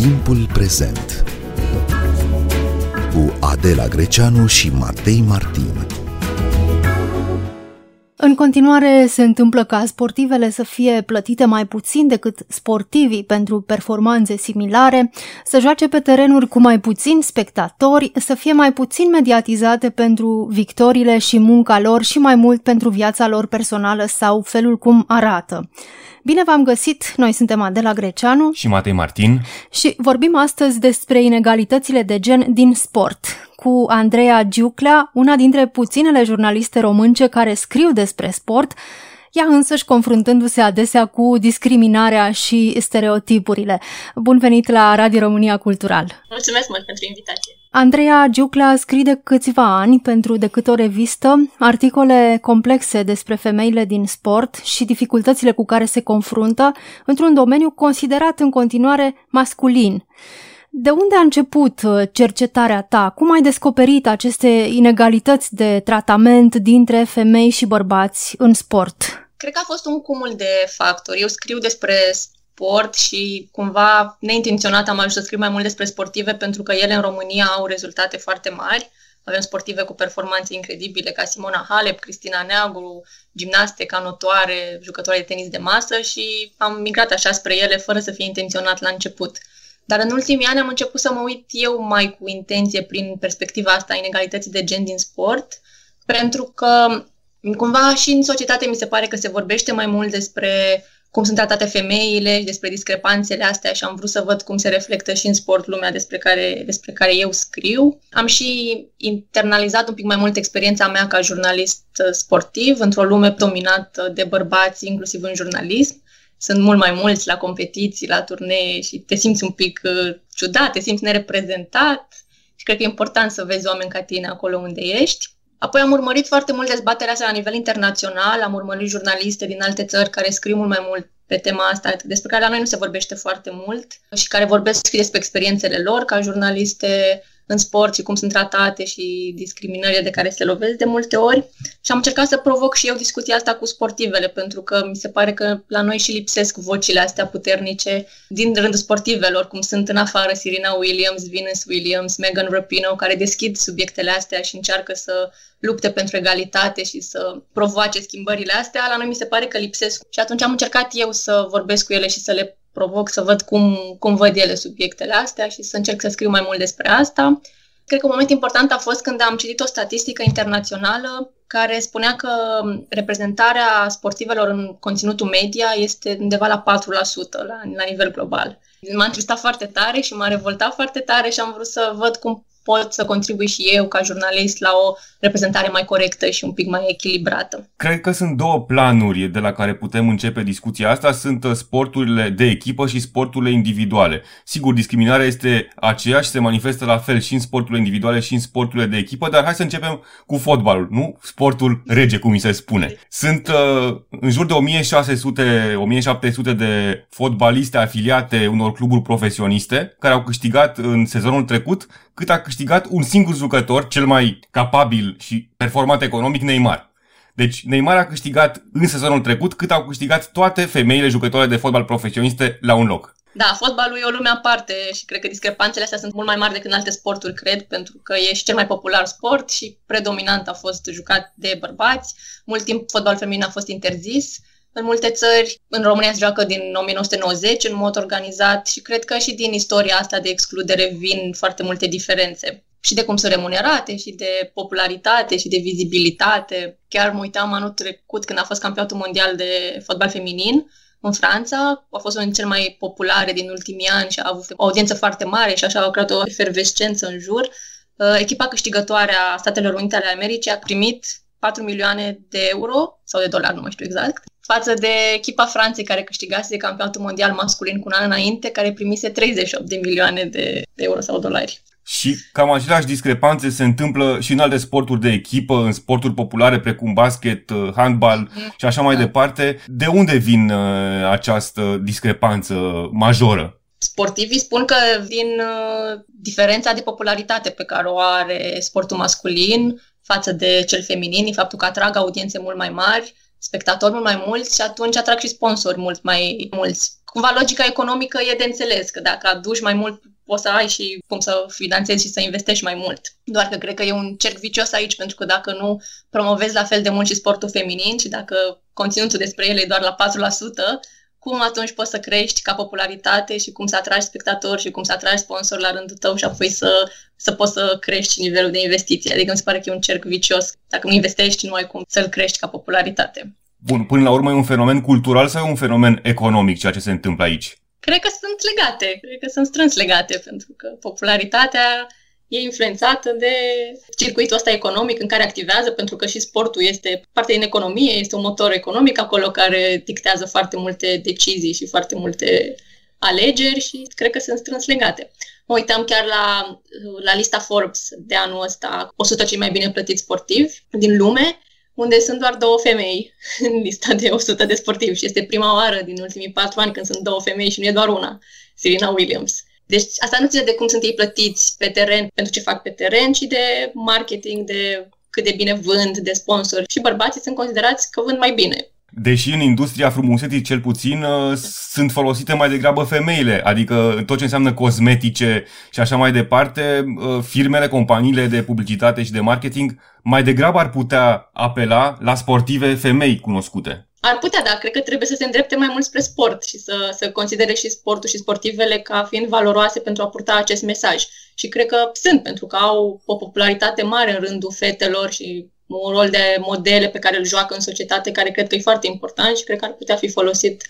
Timpul prezent cu Adela Greceanu și Matei Martin. În continuare se întâmplă ca sportivele să fie plătite mai puțin decât sportivii pentru performanțe similare, să joace pe terenuri cu mai puțini spectatori, să fie mai puțin mediatizate pentru victoriile și munca lor și mai mult pentru viața lor personală sau felul cum arată. Bine v-am găsit! Noi suntem Adela Greceanu și Matei Martin și vorbim astăzi despre inegalitățile de gen din sport cu Andreea Giuclea, una dintre puținele jurnaliste românce care scriu despre sport, ea însăși confruntându-se adesea cu discriminarea și stereotipurile. Bun venit la Radio România Cultural! Mulțumesc mult pentru invitație! Andreea Giuclea scrie de câțiva ani pentru Decât o revistă articole complexe despre femeile din sport și dificultățile cu care se confruntă într-un domeniu considerat în continuare masculin. De unde a început uh, cercetarea ta? Cum ai descoperit aceste inegalități de tratament dintre femei și bărbați în sport? Cred că a fost un cumul de factori. Eu scriu despre sport și cumva neintenționat am ajuns să scriu mai mult despre sportive pentru că ele în România au rezultate foarte mari. Avem sportive cu performanțe incredibile ca Simona Halep, Cristina Neagru, gimnaste, canotoare, jucătoare de tenis de masă și am migrat așa spre ele fără să fie intenționat la început. Dar în ultimii ani am început să mă uit eu mai cu intenție prin perspectiva asta a inegalității de gen din sport, pentru că cumva și în societate mi se pare că se vorbește mai mult despre cum sunt tratate femeile și despre discrepanțele astea și am vrut să văd cum se reflectă și în sport lumea despre care, despre care eu scriu. Am și internalizat un pic mai mult experiența mea ca jurnalist sportiv într-o lume dominată de bărbați, inclusiv în jurnalism sunt mult mai mulți la competiții, la turnee și te simți un pic uh, ciudat, te simți nereprezentat și cred că e important să vezi oameni ca tine acolo unde ești. Apoi am urmărit foarte mult dezbaterea asta la nivel internațional, am urmărit jurnaliste din alte țări care scriu mult mai mult pe tema asta, despre care la noi nu se vorbește foarte mult și care vorbesc și despre experiențele lor ca jurnaliste în sport și cum sunt tratate și discriminările de care se lovesc de multe ori. Și am încercat să provoc și eu discuția asta cu sportivele, pentru că mi se pare că la noi și lipsesc vocile astea puternice din rândul sportivelor, cum sunt în afară Serena Williams, Venus Williams, Megan Rapinoe, care deschid subiectele astea și încearcă să lupte pentru egalitate și să provoace schimbările astea, la noi mi se pare că lipsesc. Și atunci am încercat eu să vorbesc cu ele și să le provoc să văd cum, cum văd ele subiectele astea și să încerc să scriu mai mult despre asta. Cred că un moment important a fost când am citit o statistică internațională care spunea că reprezentarea sportivelor în conținutul media este undeva la 4% la, la nivel global. M-a întristat foarte tare și m-a revoltat foarte tare și am vrut să văd cum pot să contribui și eu ca jurnalist la o reprezentare mai corectă și un pic mai echilibrată. Cred că sunt două planuri de la care putem începe discuția asta. Sunt uh, sporturile de echipă și sporturile individuale. Sigur, discriminarea este aceeași, se manifestă la fel și în sporturile individuale și în sporturile de echipă, dar hai să începem cu fotbalul, nu? Sportul rege, cum mi se spune. Sunt uh, în jur de 1600-1700 de fotbaliste afiliate unor cluburi profesioniste care au câștigat în sezonul trecut cât a câștigat un singur jucător, cel mai capabil și performant economic, Neymar. Deci Neymar a câștigat în sezonul trecut cât au câștigat toate femeile jucătoare de fotbal profesioniste la un loc. Da, fotbalul e o lume aparte și cred că discrepanțele astea sunt mult mai mari decât în alte sporturi, cred, pentru că e și cel mai popular sport și predominant a fost jucat de bărbați. Mult timp fotbal feminin a fost interzis în multe țări. În România se joacă din 1990 în mod organizat și cred că și din istoria asta de excludere vin foarte multe diferențe. Și de cum sunt remunerate, și de popularitate, și de vizibilitate. Chiar mă uitam anul trecut când a fost campionatul mondial de fotbal feminin în Franța. A fost unul dintre cele mai populare din ultimii ani și a avut o audiență foarte mare și așa a creat o efervescență în jur. Uh, echipa câștigătoare a Statelor Unite ale Americii a primit 4 milioane de euro sau de dolari, nu mai știu exact, față de echipa Franței care câștigase campionatul mondial masculin cu un an înainte, care primise 38 de milioane de euro sau dolari. Și cam aceleași discrepanțe se întâmplă și în alte sporturi de echipă, în sporturi populare precum basket, uh, handbal mm. și așa mai da. departe. De unde vin uh, această discrepanță majoră? Sportivii spun că din uh, diferența de popularitate pe care o are sportul masculin față de cel feminin, faptul că atrag audiențe mult mai mari, spectatori mult mai mulți și atunci atrag și sponsori mult mai mulți. cumva logica economică e de înțeles, că dacă aduci mai mult poți să ai și cum să finanțezi și să investești mai mult. Doar că cred că e un cerc vicios aici, pentru că dacă nu promovezi la fel de mult și sportul feminin și dacă conținutul despre ele e doar la 4%, cum atunci poți să crești ca popularitate și cum să atragi spectatori și cum să atragi sponsori la rândul tău și apoi să, să poți să crești nivelul de investiție. Adică mi se pare că e un cerc vicios. Dacă nu investești, nu ai cum să-l crești ca popularitate. Bun, până la urmă e un fenomen cultural sau e un fenomen economic ceea ce se întâmplă aici? Cred că sunt legate, cred că sunt strâns legate, pentru că popularitatea e influențată de circuitul ăsta economic în care activează, pentru că și sportul este parte din economie, este un motor economic acolo care dictează foarte multe decizii și foarte multe alegeri și cred că sunt strâns legate. Mă uitam chiar la, la lista Forbes de anul ăsta, 100 cei mai bine plătiți sportivi din lume unde sunt doar două femei în lista de 100 de sportivi și este prima oară din ultimii patru ani când sunt două femei și nu e doar una, Serena Williams. Deci asta nu ține de cum sunt ei plătiți pe teren, pentru ce fac pe teren, ci de marketing, de cât de bine vând, de sponsori. Și bărbații sunt considerați că vând mai bine. Deși în industria frumuseții, cel puțin, uh, sunt folosite mai degrabă femeile, adică tot ce înseamnă cosmetice și așa mai departe, uh, firmele, companiile de publicitate și de marketing mai degrabă ar putea apela la sportive femei cunoscute. Ar putea, dar cred că trebuie să se îndrepte mai mult spre sport și să, să considere și sportul și sportivele ca fiind valoroase pentru a purta acest mesaj. Și cred că sunt, pentru că au o popularitate mare în rândul fetelor și un rol de modele pe care îl joacă în societate, care cred că e foarte important și cred că ar putea fi folosit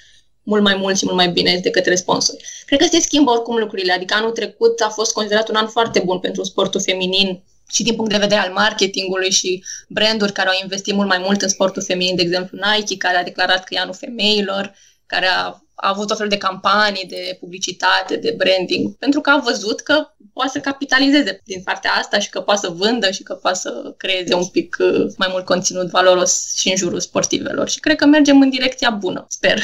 mult mai mult și mult mai bine de către sponsori. Cred că se schimbă oricum lucrurile, adică anul trecut a fost considerat un an foarte bun pentru sportul feminin și din punct de vedere al marketingului și branduri care au investit mult mai mult în sportul feminin, de exemplu Nike, care a declarat că e anul femeilor, care a a avut o fel de campanii de publicitate, de branding, pentru că a văzut că poate să capitalizeze din partea asta și că poate să vândă și că poate să creeze un pic uh, mai mult conținut valoros și în jurul sportivelor. Și cred că mergem în direcția bună, sper.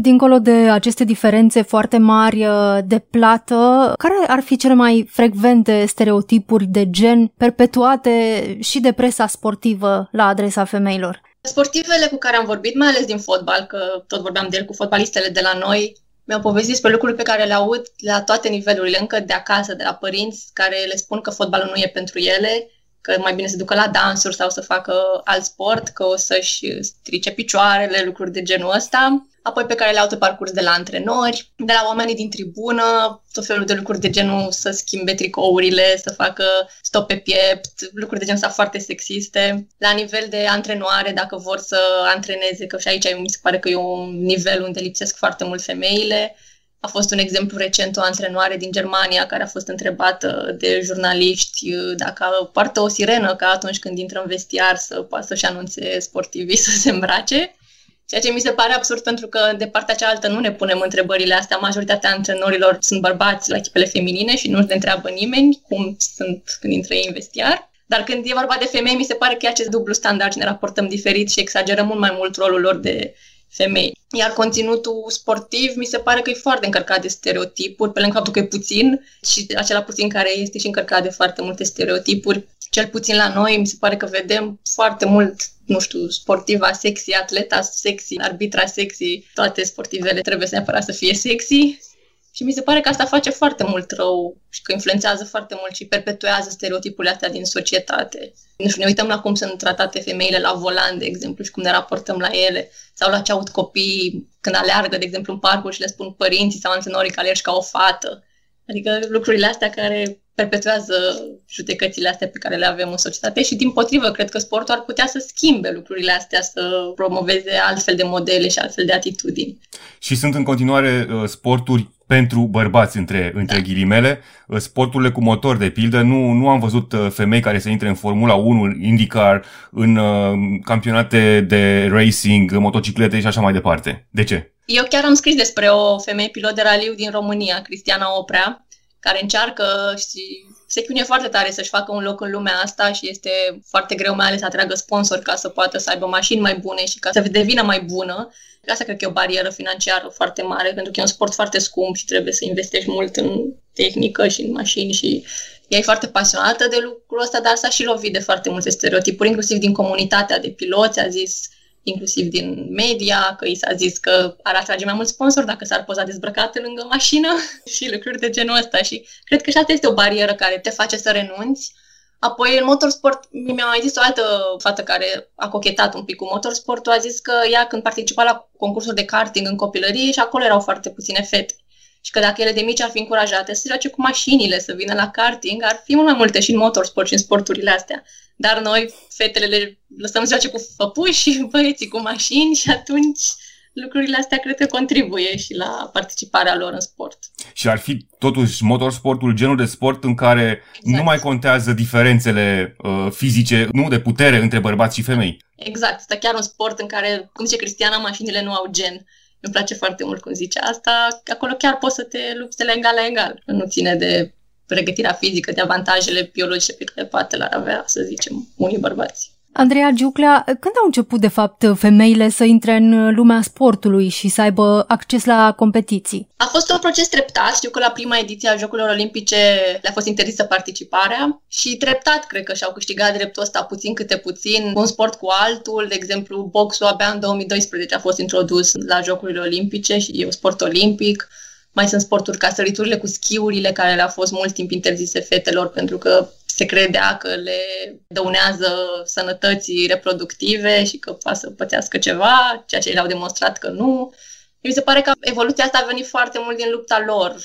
Dincolo de aceste diferențe foarte mari uh, de plată, care ar fi cele mai frecvente stereotipuri de gen perpetuate și de presa sportivă la adresa femeilor? Sportivele cu care am vorbit, mai ales din fotbal, că tot vorbeam de el cu fotbalistele de la noi, mi-au povestit despre lucruri pe care le aud la toate nivelurile, încă de acasă, de la părinți care le spun că fotbalul nu e pentru ele, că mai bine se ducă la dansuri sau să facă alt sport, că o să-și strice picioarele, lucruri de genul ăsta apoi pe care le-au pe parcurs de la antrenori, de la oamenii din tribună, tot felul de lucruri de genul să schimbe tricourile, să facă stop pe piept, lucruri de genul ăsta foarte sexiste. La nivel de antrenoare, dacă vor să antreneze, că și aici mi se pare că e un nivel unde lipsesc foarte mult femeile, a fost un exemplu recent o antrenoare din Germania care a fost întrebată de jurnaliști dacă poartă o sirenă ca atunci când intră în vestiar să poată să-și anunțe sportivii să se îmbrace. Ceea ce mi se pare absurd pentru că de partea cealaltă nu ne punem întrebările astea. Majoritatea antrenorilor sunt bărbați la echipele feminine și nu ne întreabă nimeni cum sunt când intră ei în vestiar. Dar când e vorba de femei, mi se pare că e acest dublu standard și ne raportăm diferit și exagerăm mult mai mult rolul lor de femei. Iar conținutul sportiv mi se pare că e foarte încărcat de stereotipuri, pe lângă faptul că e puțin și acela puțin care este și încărcat de foarte multe stereotipuri. Cel puțin la noi mi se pare că vedem foarte mult nu știu, sportiva sexy, atleta sexy, arbitra sexy, toate sportivele trebuie să neapărat să fie sexy. Și mi se pare că asta face foarte mult rău și că influențează foarte mult și perpetuează stereotipurile astea din societate. Nu știu, ne uităm la cum sunt tratate femeile la volan, de exemplu, și cum ne raportăm la ele, sau la ce aud copiii când aleargă, de exemplu, în parcuri și le spun părinții sau antrenorii că alergi ca o fată. Adică lucrurile astea care perpetuează judecățile astea pe care le avem în societate și, din potrivă, cred că sportul ar putea să schimbe lucrurile astea, să promoveze altfel de modele și altfel de atitudini. Și sunt în continuare uh, sporturi pentru bărbați, între, între da. ghilimele. Uh, sporturile cu motor, de pildă, nu, nu am văzut uh, femei care să intre în Formula 1, IndyCar, în uh, campionate de racing, motociclete și așa mai departe. De ce? Eu chiar am scris despre o femeie pilot de raliu din România, Cristiana Oprea, care încearcă și se chinuie foarte tare să-și facă un loc în lumea asta și este foarte greu mai ales să atragă sponsori ca să poată să aibă mașini mai bune și ca să devină mai bună. Asta cred că e o barieră financiară foarte mare, pentru că e un sport foarte scump și trebuie să investești mult în tehnică și în mașini și ea e foarte pasionată de lucrul ăsta, dar s-a și lovit de foarte multe stereotipuri, inclusiv din comunitatea de piloți, a zis inclusiv din media, că i s-a zis că ar atrage mai mult sponsor dacă s-ar poza dezbrăcate lângă mașină și lucruri de genul ăsta. Și cred că și asta este o barieră care te face să renunți. Apoi, în motorsport, mi-a mai zis o altă fată care a cochetat un pic cu motorsportul, a zis că ea când participa la concursuri de karting în copilărie și acolo erau foarte puține fete. Și că dacă ele de mici ar fi încurajate să se joace cu mașinile, să vină la karting, ar fi mult mai multe și în motorsport și în sporturile astea. Dar noi, fetele, le lăsăm să joace cu făpuși și băieții cu mașini și atunci lucrurile astea cred că contribuie și la participarea lor în sport. Și ar fi totuși motorsportul genul de sport în care exact. nu mai contează diferențele uh, fizice, nu de putere între bărbați și femei. Exact, este chiar un sport în care, cum zice Cristiana, mașinile nu au gen. Îmi place foarte mult cum zice asta. Acolo chiar poți să te lupți de la egal la egal. Nu ține de pregătirea fizică, de avantajele biologice pe care poate l-ar avea, să zicem, unii bărbați. Andreea Giuclea, când au început, de fapt, femeile să intre în lumea sportului și să aibă acces la competiții? A fost un proces treptat. Știu că la prima ediție a Jocurilor Olimpice le-a fost interzisă participarea și treptat cred că și-au câștigat dreptul ăsta puțin câte puțin, un sport cu altul. De exemplu, boxul abia în 2012 a fost introdus la Jocurile Olimpice și e un sport olimpic. Mai sunt sporturi ca săriturile cu schiurile, care le-au fost mult timp interzise fetelor pentru că se credea că le dăunează sănătății reproductive și că poate să pățească ceva, ceea ce le-au demonstrat că nu. Mi se pare că evoluția asta a venit foarte mult din lupta lor,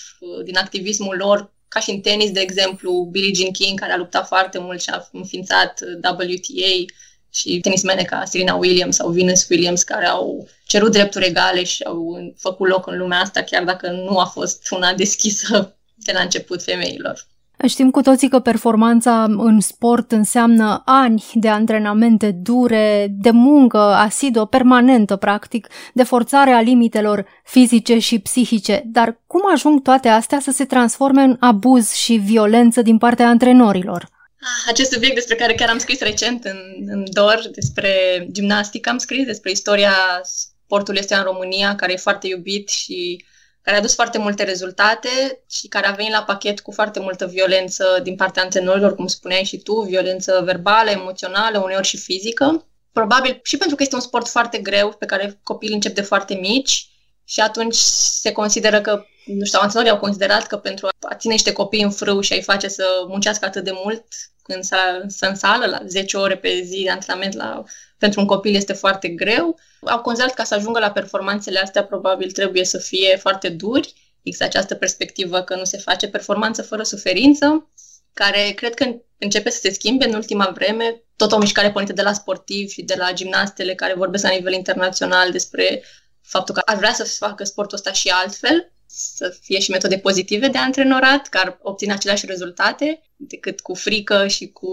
din activismul lor, ca și în tenis, de exemplu, Billie Jean King, care a luptat foarte mult și a înființat WTA, și tenismene ca Serena Williams sau Venus Williams, care au cerut drepturi egale și au făcut loc în lumea asta, chiar dacă nu a fost una deschisă de la început femeilor. Știm cu toții că performanța în sport înseamnă ani de antrenamente dure, de muncă asiduă, permanentă, practic, de forțare a limitelor fizice și psihice. Dar cum ajung toate astea să se transforme în abuz și violență din partea antrenorilor? Ah, acest subiect despre care chiar am scris recent în, în DOR, despre gimnastică am scris, despre istoria sportului este în România, care e foarte iubit și care a dus foarte multe rezultate și care a venit la pachet cu foarte multă violență din partea antrenorilor, cum spuneai și tu, violență verbală, emoțională, uneori și fizică. Probabil și pentru că este un sport foarte greu, pe care copiii încep de foarte mici și atunci se consideră că, nu știu, antrenorii au considerat că pentru a ține niște copii în frâu și a-i face să muncească atât de mult când să în sală, la 10 ore pe zi de antrenament la, pentru un copil este foarte greu. Au considerat ca să ajungă la performanțele astea probabil trebuie să fie foarte duri. Există această perspectivă că nu se face performanță fără suferință, care cred că începe să se schimbe în ultima vreme. Tot o mișcare pornită de la sportivi și de la gimnastele care vorbesc la nivel internațional despre faptul că ar vrea să facă sportul ăsta și altfel, să fie și metode pozitive de antrenorat, care ar obține aceleași rezultate decât cu frică și cu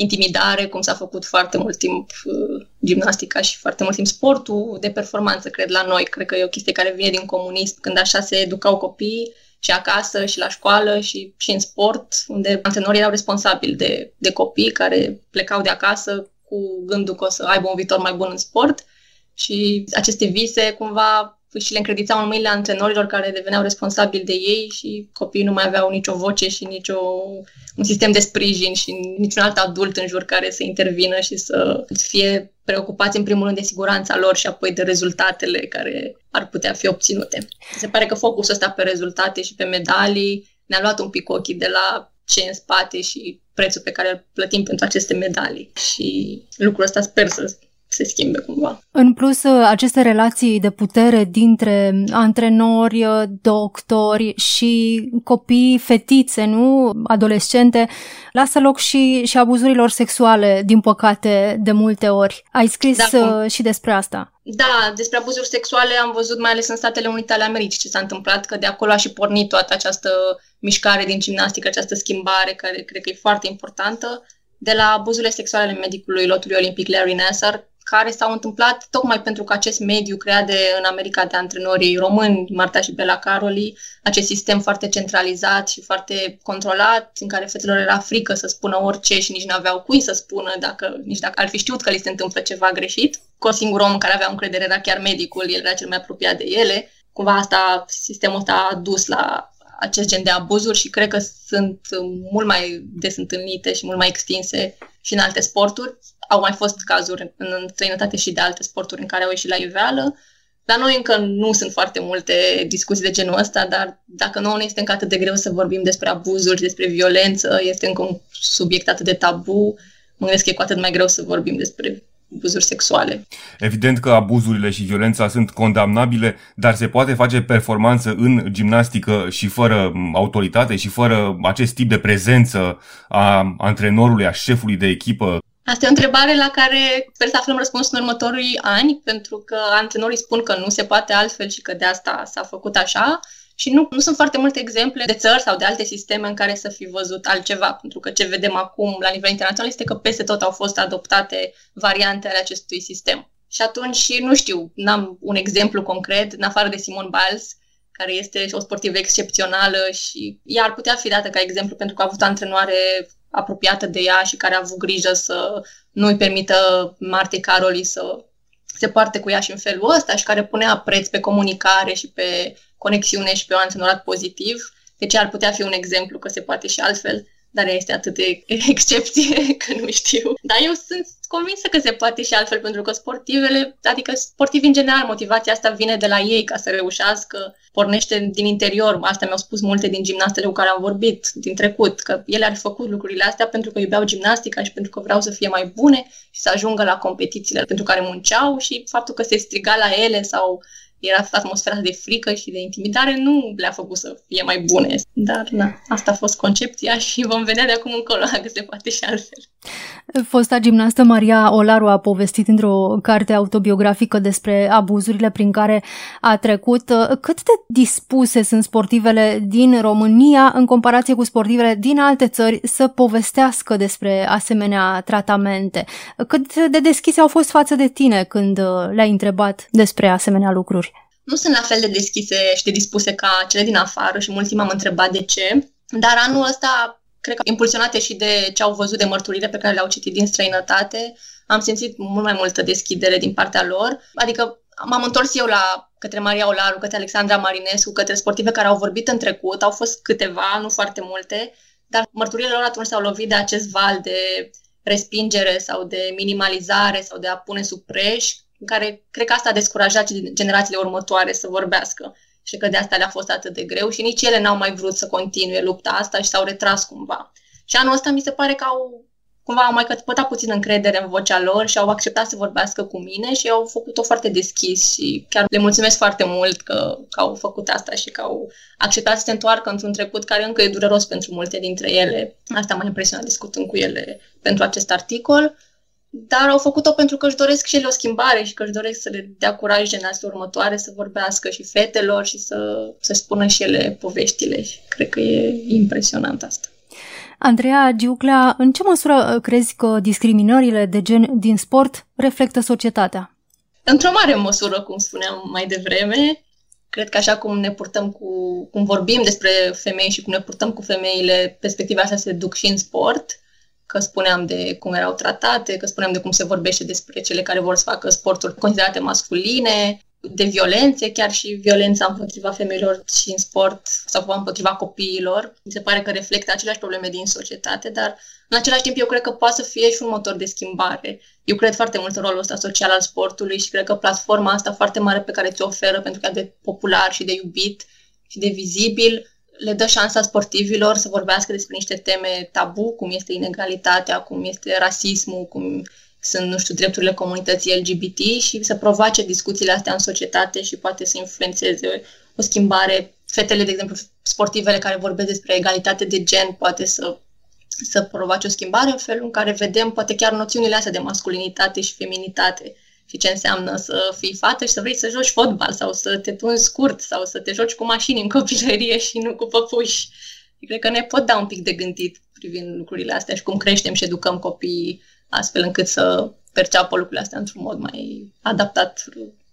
intimidare, cum s-a făcut foarte mult timp uh, gimnastica și foarte mult timp sportul de performanță, cred, la noi. Cred că e o chestie care vine din comunism, când așa se educau copiii și acasă, și la școală, și, și în sport, unde antrenorii erau responsabili de, de copii care plecau de acasă cu gândul că o să aibă un viitor mai bun în sport și aceste vise cumva și le încredințau în mâinile antrenorilor care deveneau responsabili de ei și copiii nu mai aveau nicio voce și nicio un sistem de sprijin și niciun alt adult în jur care să intervină și să fie preocupați în primul rând de siguranța lor și apoi de rezultatele care ar putea fi obținute. Se pare că focusul ăsta pe rezultate și pe medalii ne-a luat un pic ochii de la ce în spate și prețul pe care îl plătim pentru aceste medalii. Și lucrul ăsta sper să se schimbe cumva. În plus, aceste relații de putere dintre antrenori, doctori și copii, fetițe, nu? Adolescente, lasă loc și, și abuzurilor sexuale, din păcate, de multe ori. Ai scris da, și despre asta. Da, despre abuzuri sexuale am văzut mai ales în Statele Unite ale Americii ce s-a întâmplat, că de acolo a și pornit toată această mișcare din gimnastică, această schimbare, care cred că e foarte importantă, de la abuzurile sexuale ale medicului lotului olimpic Larry Nassar, care s-au întâmplat tocmai pentru că acest mediu creat de, în America de antrenorii români, Marta și Bela Caroli, acest sistem foarte centralizat și foarte controlat, în care fetelor era frică să spună orice și nici nu aveau cui să spună, dacă, nici dacă ar fi știut că li se întâmplă ceva greșit. Cu o singur om care avea încredere era chiar medicul, el era cel mai apropiat de ele. Cumva asta, sistemul ăsta a dus la acest gen de abuzuri și cred că sunt mult mai des întâlnite și mult mai extinse și în alte sporturi. Au mai fost cazuri în străinătate și de alte sporturi în care au ieșit la iveală. La noi încă nu sunt foarte multe discuții de genul ăsta, dar dacă nouă ne este încă atât de greu să vorbim despre abuzuri, despre violență, este încă un subiect atât de tabu, mă gândesc că e cu atât mai greu să vorbim despre abuzuri sexuale. Evident că abuzurile și violența sunt condamnabile, dar se poate face performanță în gimnastică și fără autoritate și fără acest tip de prezență a antrenorului, a șefului de echipă. Asta e o întrebare la care sper să aflăm răspunsul în următorii ani, pentru că antrenorii spun că nu se poate altfel și că de asta s-a făcut așa. Și nu, nu sunt foarte multe exemple de țări sau de alte sisteme în care să fi văzut altceva, pentru că ce vedem acum la nivel internațional este că peste tot au fost adoptate variante ale acestui sistem. Și atunci, nu știu, n-am un exemplu concret, în afară de Simon Biles, care este o sportivă excepțională și ea ar putea fi dată ca exemplu pentru că a avut o antrenoare apropiată de ea și care a avut grijă să nu-i permită Martei Caroli să se poarte cu ea și în felul ăsta și care punea preț pe comunicare și pe conexiune și pe un antrenorat pozitiv. Deci ar putea fi un exemplu că se poate și altfel, dar ea este atât de excepție că nu știu. Dar eu sunt convinsă că se poate și altfel, pentru că sportivele, adică sportivi în general, motivația asta vine de la ei ca să reușească, pornește din interior. Asta mi-au spus multe din gimnastele cu care am vorbit din trecut, că ele ar fi făcut lucrurile astea pentru că iubeau gimnastica și pentru că vreau să fie mai bune și să ajungă la competițiile pentru care munceau și faptul că se striga la ele sau era atmosfera de frică și de intimidare, nu le-a făcut să fie mai bune. Dar, na, asta a fost concepția și vom vedea de acum încolo dacă se poate și altfel. Fosta gimnastă Maria Olaru a povestit într-o carte autobiografică despre abuzurile prin care a trecut. Cât de dispuse sunt sportivele din România în comparație cu sportivele din alte țări să povestească despre asemenea tratamente? Cât de deschise au fost față de tine când le-ai întrebat despre asemenea lucruri? Nu sunt la fel de deschise și de dispuse ca cele din afară și mulți m-am întrebat de ce, dar anul ăsta cred că impulsionate și de ce au văzut de mărturile pe care le-au citit din străinătate, am simțit mult mai multă deschidere din partea lor. Adică m-am întors eu la către Maria Olaru, către Alexandra Marinescu, către sportive care au vorbit în trecut, au fost câteva, nu foarte multe, dar mărturile lor atunci s-au lovit de acest val de respingere sau de minimalizare sau de a pune sub preș, în care cred că asta a descurajat generațiile următoare să vorbească și că de asta le-a fost atât de greu și nici ele n-au mai vrut să continue lupta asta și s-au retras cumva. Și anul ăsta mi se pare că au cumva au mai căpătat puțin încredere în vocea lor și au acceptat să vorbească cu mine și au făcut-o foarte deschis și chiar le mulțumesc foarte mult că, că au făcut asta și că au acceptat să se întoarcă într-un trecut care încă e dureros pentru multe dintre ele. Asta m-a impresionat discutând cu ele pentru acest articol dar au făcut-o pentru că își doresc și ele o schimbare și că își doresc să le dea curaj generației următoare să vorbească și fetelor și să, să spună și ele poveștile. Și cred că e impresionant asta. Andreea Giuclea, în ce măsură crezi că discriminările de gen din sport reflectă societatea? Într-o mare măsură, cum spuneam mai devreme, cred că așa cum ne purtăm cu, cum vorbim despre femei și cum ne purtăm cu femeile, perspectiva asta se duc și în sport că spuneam de cum erau tratate, că spuneam de cum se vorbește despre cele care vor să facă sporturi considerate masculine, de violențe, chiar și violența împotriva femeilor și în sport sau împotriva copiilor. Mi se pare că reflectă aceleași probleme din societate, dar în același timp eu cred că poate să fie și un motor de schimbare. Eu cred foarte mult în rolul ăsta social al sportului și cred că platforma asta foarte mare pe care ți-o oferă pentru că e de popular și de iubit și de vizibil, le dă șansa sportivilor să vorbească despre niște teme tabu, cum este inegalitatea, cum este rasismul, cum sunt, nu știu, drepturile comunității LGBT și să provoace discuțiile astea în societate și poate să influențeze o schimbare. Fetele, de exemplu, sportivele care vorbesc despre egalitate de gen, poate să, să provoace o schimbare în felul în care vedem poate chiar noțiunile astea de masculinitate și feminitate și ce înseamnă să fii fată și să vrei să joci fotbal sau să te tunzi scurt sau să te joci cu mașini în copilărie și nu cu păpuși. Cred că ne pot da un pic de gândit privind lucrurile astea și cum creștem și educăm copiii astfel încât să perceapă lucrurile astea într-un mod mai adaptat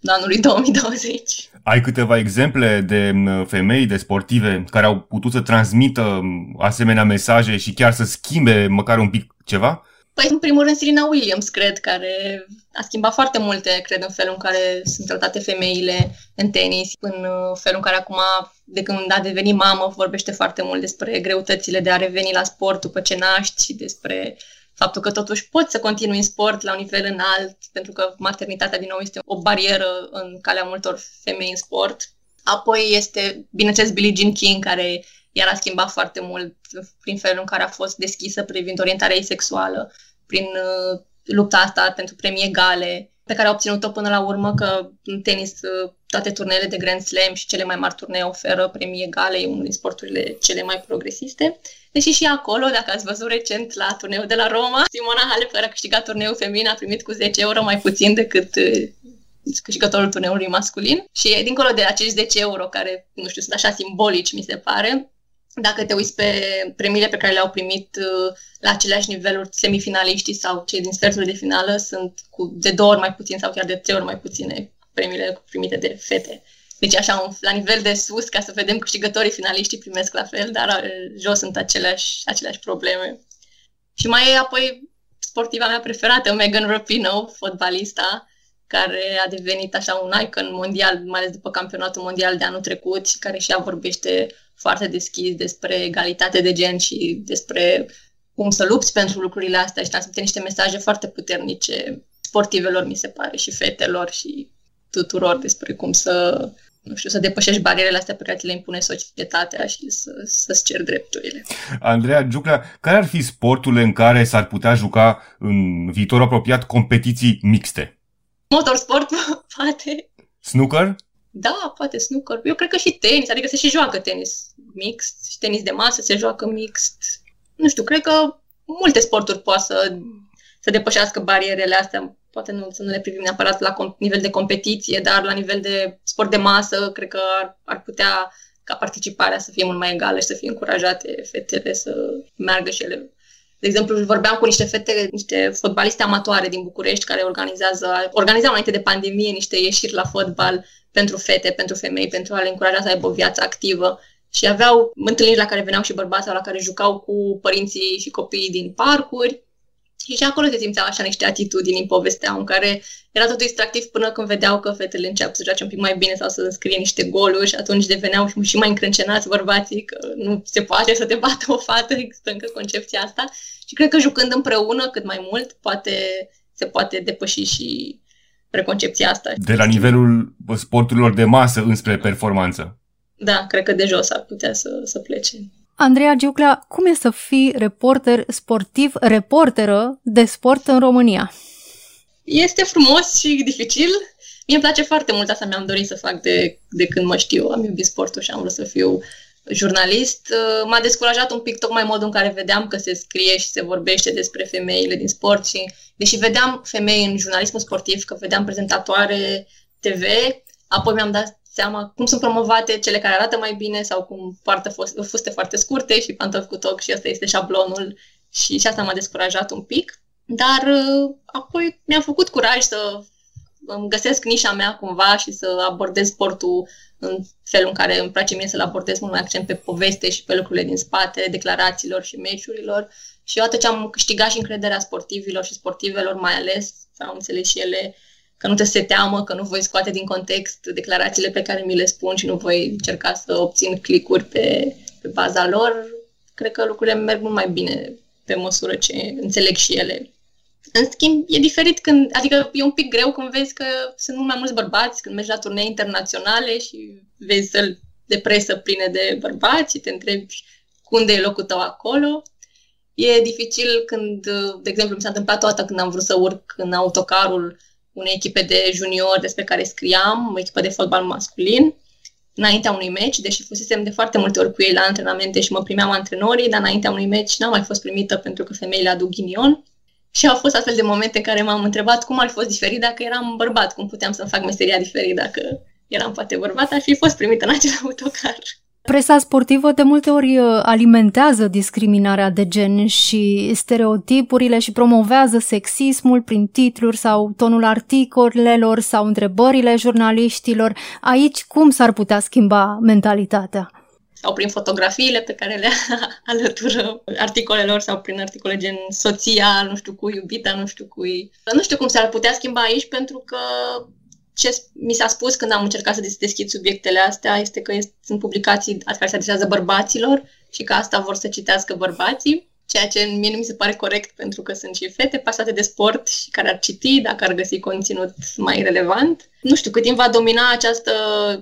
anului 2020. Ai câteva exemple de femei, de sportive care au putut să transmită asemenea mesaje și chiar să schimbe măcar un pic ceva? Păi, în primul rând, Serena Williams, cred, care a schimbat foarte multe, cred, în felul în care sunt tratate femeile în tenis, în uh, felul în care acum, de când a devenit mamă, vorbește foarte mult despre greutățile de a reveni la sport după ce naști și despre faptul că totuși poți să continui în sport la un nivel înalt, pentru că maternitatea, din nou, este o barieră în calea multor femei în sport. Apoi este, bineînțeles, Billie Jean King, care iar a schimbat foarte mult prin felul în care a fost deschisă privind orientarea ei sexuală, prin uh, lupta asta pentru premii egale, pe care a obținut-o până la urmă, că în tenis uh, toate turnele de Grand Slam și cele mai mari turnee oferă premii egale, e unul din sporturile cele mai progresiste. Deși și acolo, dacă ați văzut recent la turneul de la Roma, Simona Halep, care a câștigat turneul feminin, a primit cu 10 euro mai puțin decât uh, câștigătorul turneului masculin. Și dincolo de acești 10 euro, care, nu știu, sunt așa simbolici, mi se pare, dacă te uiți pe premiile pe care le-au primit uh, la aceleași niveluri semifinaliștii sau cei din sferturile de finală, sunt cu de două ori mai puțin sau chiar de trei ori mai puține premiile primite de fete. Deci așa, la nivel de sus, ca să vedem câștigătorii finaliștii primesc la fel, dar uh, jos sunt aceleași, aceleași probleme. Și mai e apoi sportiva mea preferată, Megan Rapinoe, fotbalista, care a devenit așa un icon mondial, mai ales după campionatul mondial de anul trecut și care și ea vorbește foarte deschis despre egalitate de gen și despre cum să lupți pentru lucrurile astea și transmite niște mesaje foarte puternice sportivelor, mi se pare, și fetelor și tuturor despre cum să, nu știu, să depășești barierele astea pe care ți le impune societatea și să, să-ți cer drepturile. Andreea Giuclea, care ar fi sporturile în care s-ar putea juca în viitor apropiat competiții mixte? Motorsport, poate. Snooker? Da, poate snooker. Eu cred că și tenis, adică se și joacă tenis mixt și tenis de masă se joacă mixt. Nu știu, cred că multe sporturi pot să, să depășească barierele astea. Poate nu, să nu le privim neapărat la com- nivel de competiție, dar la nivel de sport de masă, cred că ar, ar putea ca participarea să fie mult mai egală și să fie încurajate fetele să meargă și ele de exemplu, vorbeam cu niște fete, niște fotbaliste amatoare din București care organizează, organizau înainte de pandemie niște ieșiri la fotbal pentru fete, pentru femei, pentru a le încuraja să aibă o viață activă. Și aveau întâlniri la care veneau și bărbați sau la care jucau cu părinții și copiii din parcuri. Și și acolo se simțeau așa niște atitudini în povestea în care era totul distractiv până când vedeau că fetele încep să joace un pic mai bine sau să înscrie niște goluri și atunci deveneau și mai încrâncenați bărbații că nu se poate să te bată o fată, există încă concepția asta. Și cred că jucând împreună cât mai mult poate, se poate depăși și preconcepția asta. De la nivelul sporturilor de masă înspre performanță. Da, cred că de jos ar putea să, să plece. Andreea Giuclea, cum e să fii reporter sportiv, reporteră de sport în România? Este frumos și dificil. Mie îmi place foarte mult, asta mi-am dorit să fac de, de când mă știu. Am iubit sportul și am vrut să fiu jurnalist. M-a descurajat un pic tocmai modul în care vedeam că se scrie și se vorbește despre femeile din sport și deși vedeam femei în jurnalismul sportiv, că vedeam prezentatoare TV, apoi mi-am dat seama cum sunt promovate cele care arată mai bine sau cum poartă fuste foarte scurte și pantofi cu toc și asta este șablonul și, și asta m-a descurajat un pic. Dar uh, apoi mi-a făcut curaj să îmi găsesc nișa mea cumva și să abordez sportul în felul în care îmi place mie să-l abordez mult mai accent pe poveste și pe lucrurile din spate, declarațiilor și meciurilor. Și odată ce am câștigat și încrederea sportivilor și sportivelor mai ales, au înțeles și ele că nu te se teamă, că nu voi scoate din context declarațiile pe care mi le spun și nu voi încerca să obțin clicuri pe, pe baza lor, cred că lucrurile merg mult mai bine pe măsură ce înțeleg și ele. În schimb, e diferit când, adică e un pic greu când vezi că sunt mult mai mulți bărbați, când mergi la turnee internaționale și vezi să de presă pline de bărbați și te întrebi unde e locul tău acolo. E dificil când, de exemplu, mi s-a întâmplat toată când am vrut să urc în autocarul unei echipe de junior despre care scriam, o echipă de fotbal masculin, înaintea unui meci, deși fusesem de foarte multe ori cu ei la antrenamente și mă primeam antrenorii, dar înaintea unui meci n-am mai fost primită pentru că femeile aduc ghinion. Și au fost astfel de momente în care m-am întrebat cum ar fi fost diferit dacă eram bărbat, cum puteam să-mi fac meseria diferit dacă eram poate bărbat, ar fi fost primită în acel autocar. Presa sportivă de multe ori uh, alimentează discriminarea de gen și stereotipurile și promovează sexismul prin titluri sau tonul articolelor sau întrebările jurnaliștilor. Aici cum s-ar putea schimba mentalitatea? sau prin fotografiile pe care le alătură articolelor sau prin articole gen soția, nu știu cui, iubita, nu știu cui. Nu știu cum s-ar putea schimba aici pentru că ce mi s-a spus când am încercat să deschid subiectele astea este că sunt publicații care se adresează bărbaților și că asta vor să citească bărbații ceea ce mie nu mi se pare corect pentru că sunt și fete pasate de sport și care ar citi dacă ar găsi conținut mai relevant. Nu știu cât timp va domina această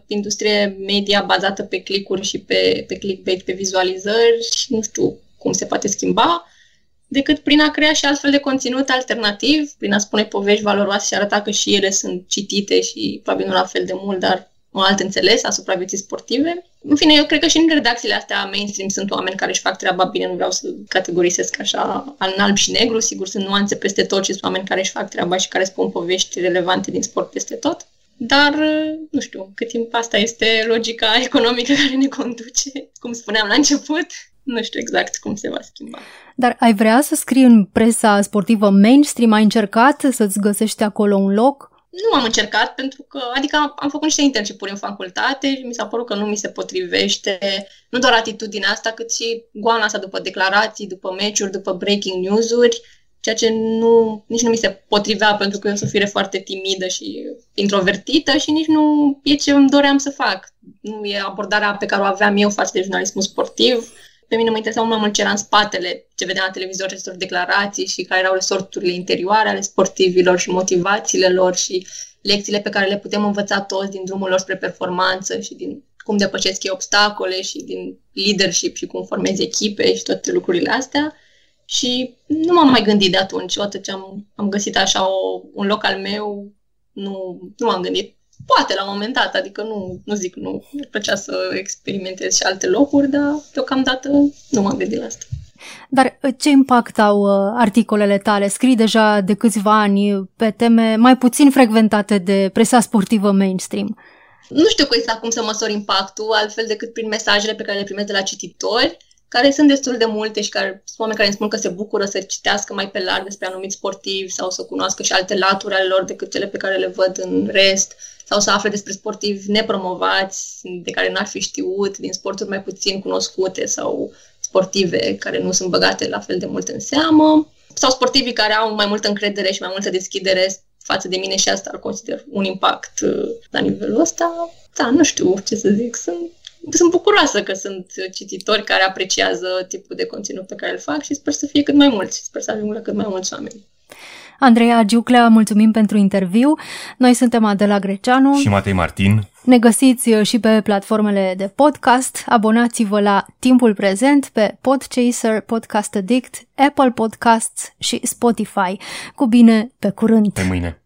industrie media bazată pe clicuri și pe, pe clickbait, pe vizualizări și nu știu cum se poate schimba decât prin a crea și altfel de conținut alternativ, prin a spune povești valoroase și arăta că și ele sunt citite și probabil nu la fel de mult, dar un alt înțeles asupra vieții sportive. În fine, eu cred că și în redacțiile astea mainstream sunt oameni care își fac treaba bine, nu vreau să categorisesc așa în alb și negru, sigur sunt nuanțe peste tot și sunt oameni care își fac treaba și care spun povești relevante din sport peste tot. Dar, nu știu, cât timp asta este logica economică care ne conduce, cum spuneam la început, nu știu exact cum se va schimba. Dar ai vrea să scrii în presa sportivă mainstream? Ai încercat să-ți găsești acolo un loc? Nu am încercat pentru că, adică am, am făcut niște internship în facultate și mi s-a părut că nu mi se potrivește nu doar atitudinea asta, cât și goana asta după declarații, după meciuri, după breaking news-uri, ceea ce nu, nici nu mi se potrivea pentru că eu sunt o fire foarte timidă și introvertită și nici nu e ce îmi doream să fac. Nu e abordarea pe care o aveam eu față de jurnalismul sportiv pe mine mă interesa mult mai mult ce era în spatele, ce vedeam la televizor, acestor declarații și care erau resorturile interioare ale sportivilor și motivațiile lor și lecțiile pe care le putem învăța toți din drumul lor spre performanță și din cum depășesc ei obstacole și din leadership și cum formezi echipe și toate lucrurile astea. Și nu m-am mai gândit de atunci, odată ce am, am găsit așa o, un loc al meu, nu, nu m-am gândit Poate la un moment dat, adică nu, nu zic nu, mi-ar plăcea să experimentez și alte locuri, dar deocamdată nu m-am gândit la asta. Dar uh, ce impact au uh, articolele tale? Scrii deja de câțiva ani pe teme mai puțin frecventate de presa sportivă mainstream. Nu știu exact cum să măsor impactul, altfel decât prin mesajele pe care le primesc de la cititori, care sunt destul de multe și care sunt oameni care îmi spun că se bucură să citească mai pe larg despre anumiți sportivi sau să cunoască și alte laturi ale lor decât cele pe care le văd în rest sau să afle despre sportivi nepromovați, de care n-ar fi știut, din sporturi mai puțin cunoscute sau sportive care nu sunt băgate la fel de mult în seamă, sau sportivii care au mai multă încredere și mai multă deschidere față de mine și asta îl consider un impact uh, la nivelul ăsta. Da, nu știu ce să zic, sunt sunt bucuroasă că sunt cititori care apreciază tipul de conținut pe care îl fac și sper să fie cât mai mulți și sper să ajung la cât mai mulți oameni. Andreea Giuclea, mulțumim pentru interviu. Noi suntem Adela Greceanu și Matei Martin. Ne găsiți și pe platformele de podcast. Abonați-vă la Timpul Prezent pe Podchaser, Podcast Addict, Apple Podcasts și Spotify. Cu bine, pe curând! Pe mâine!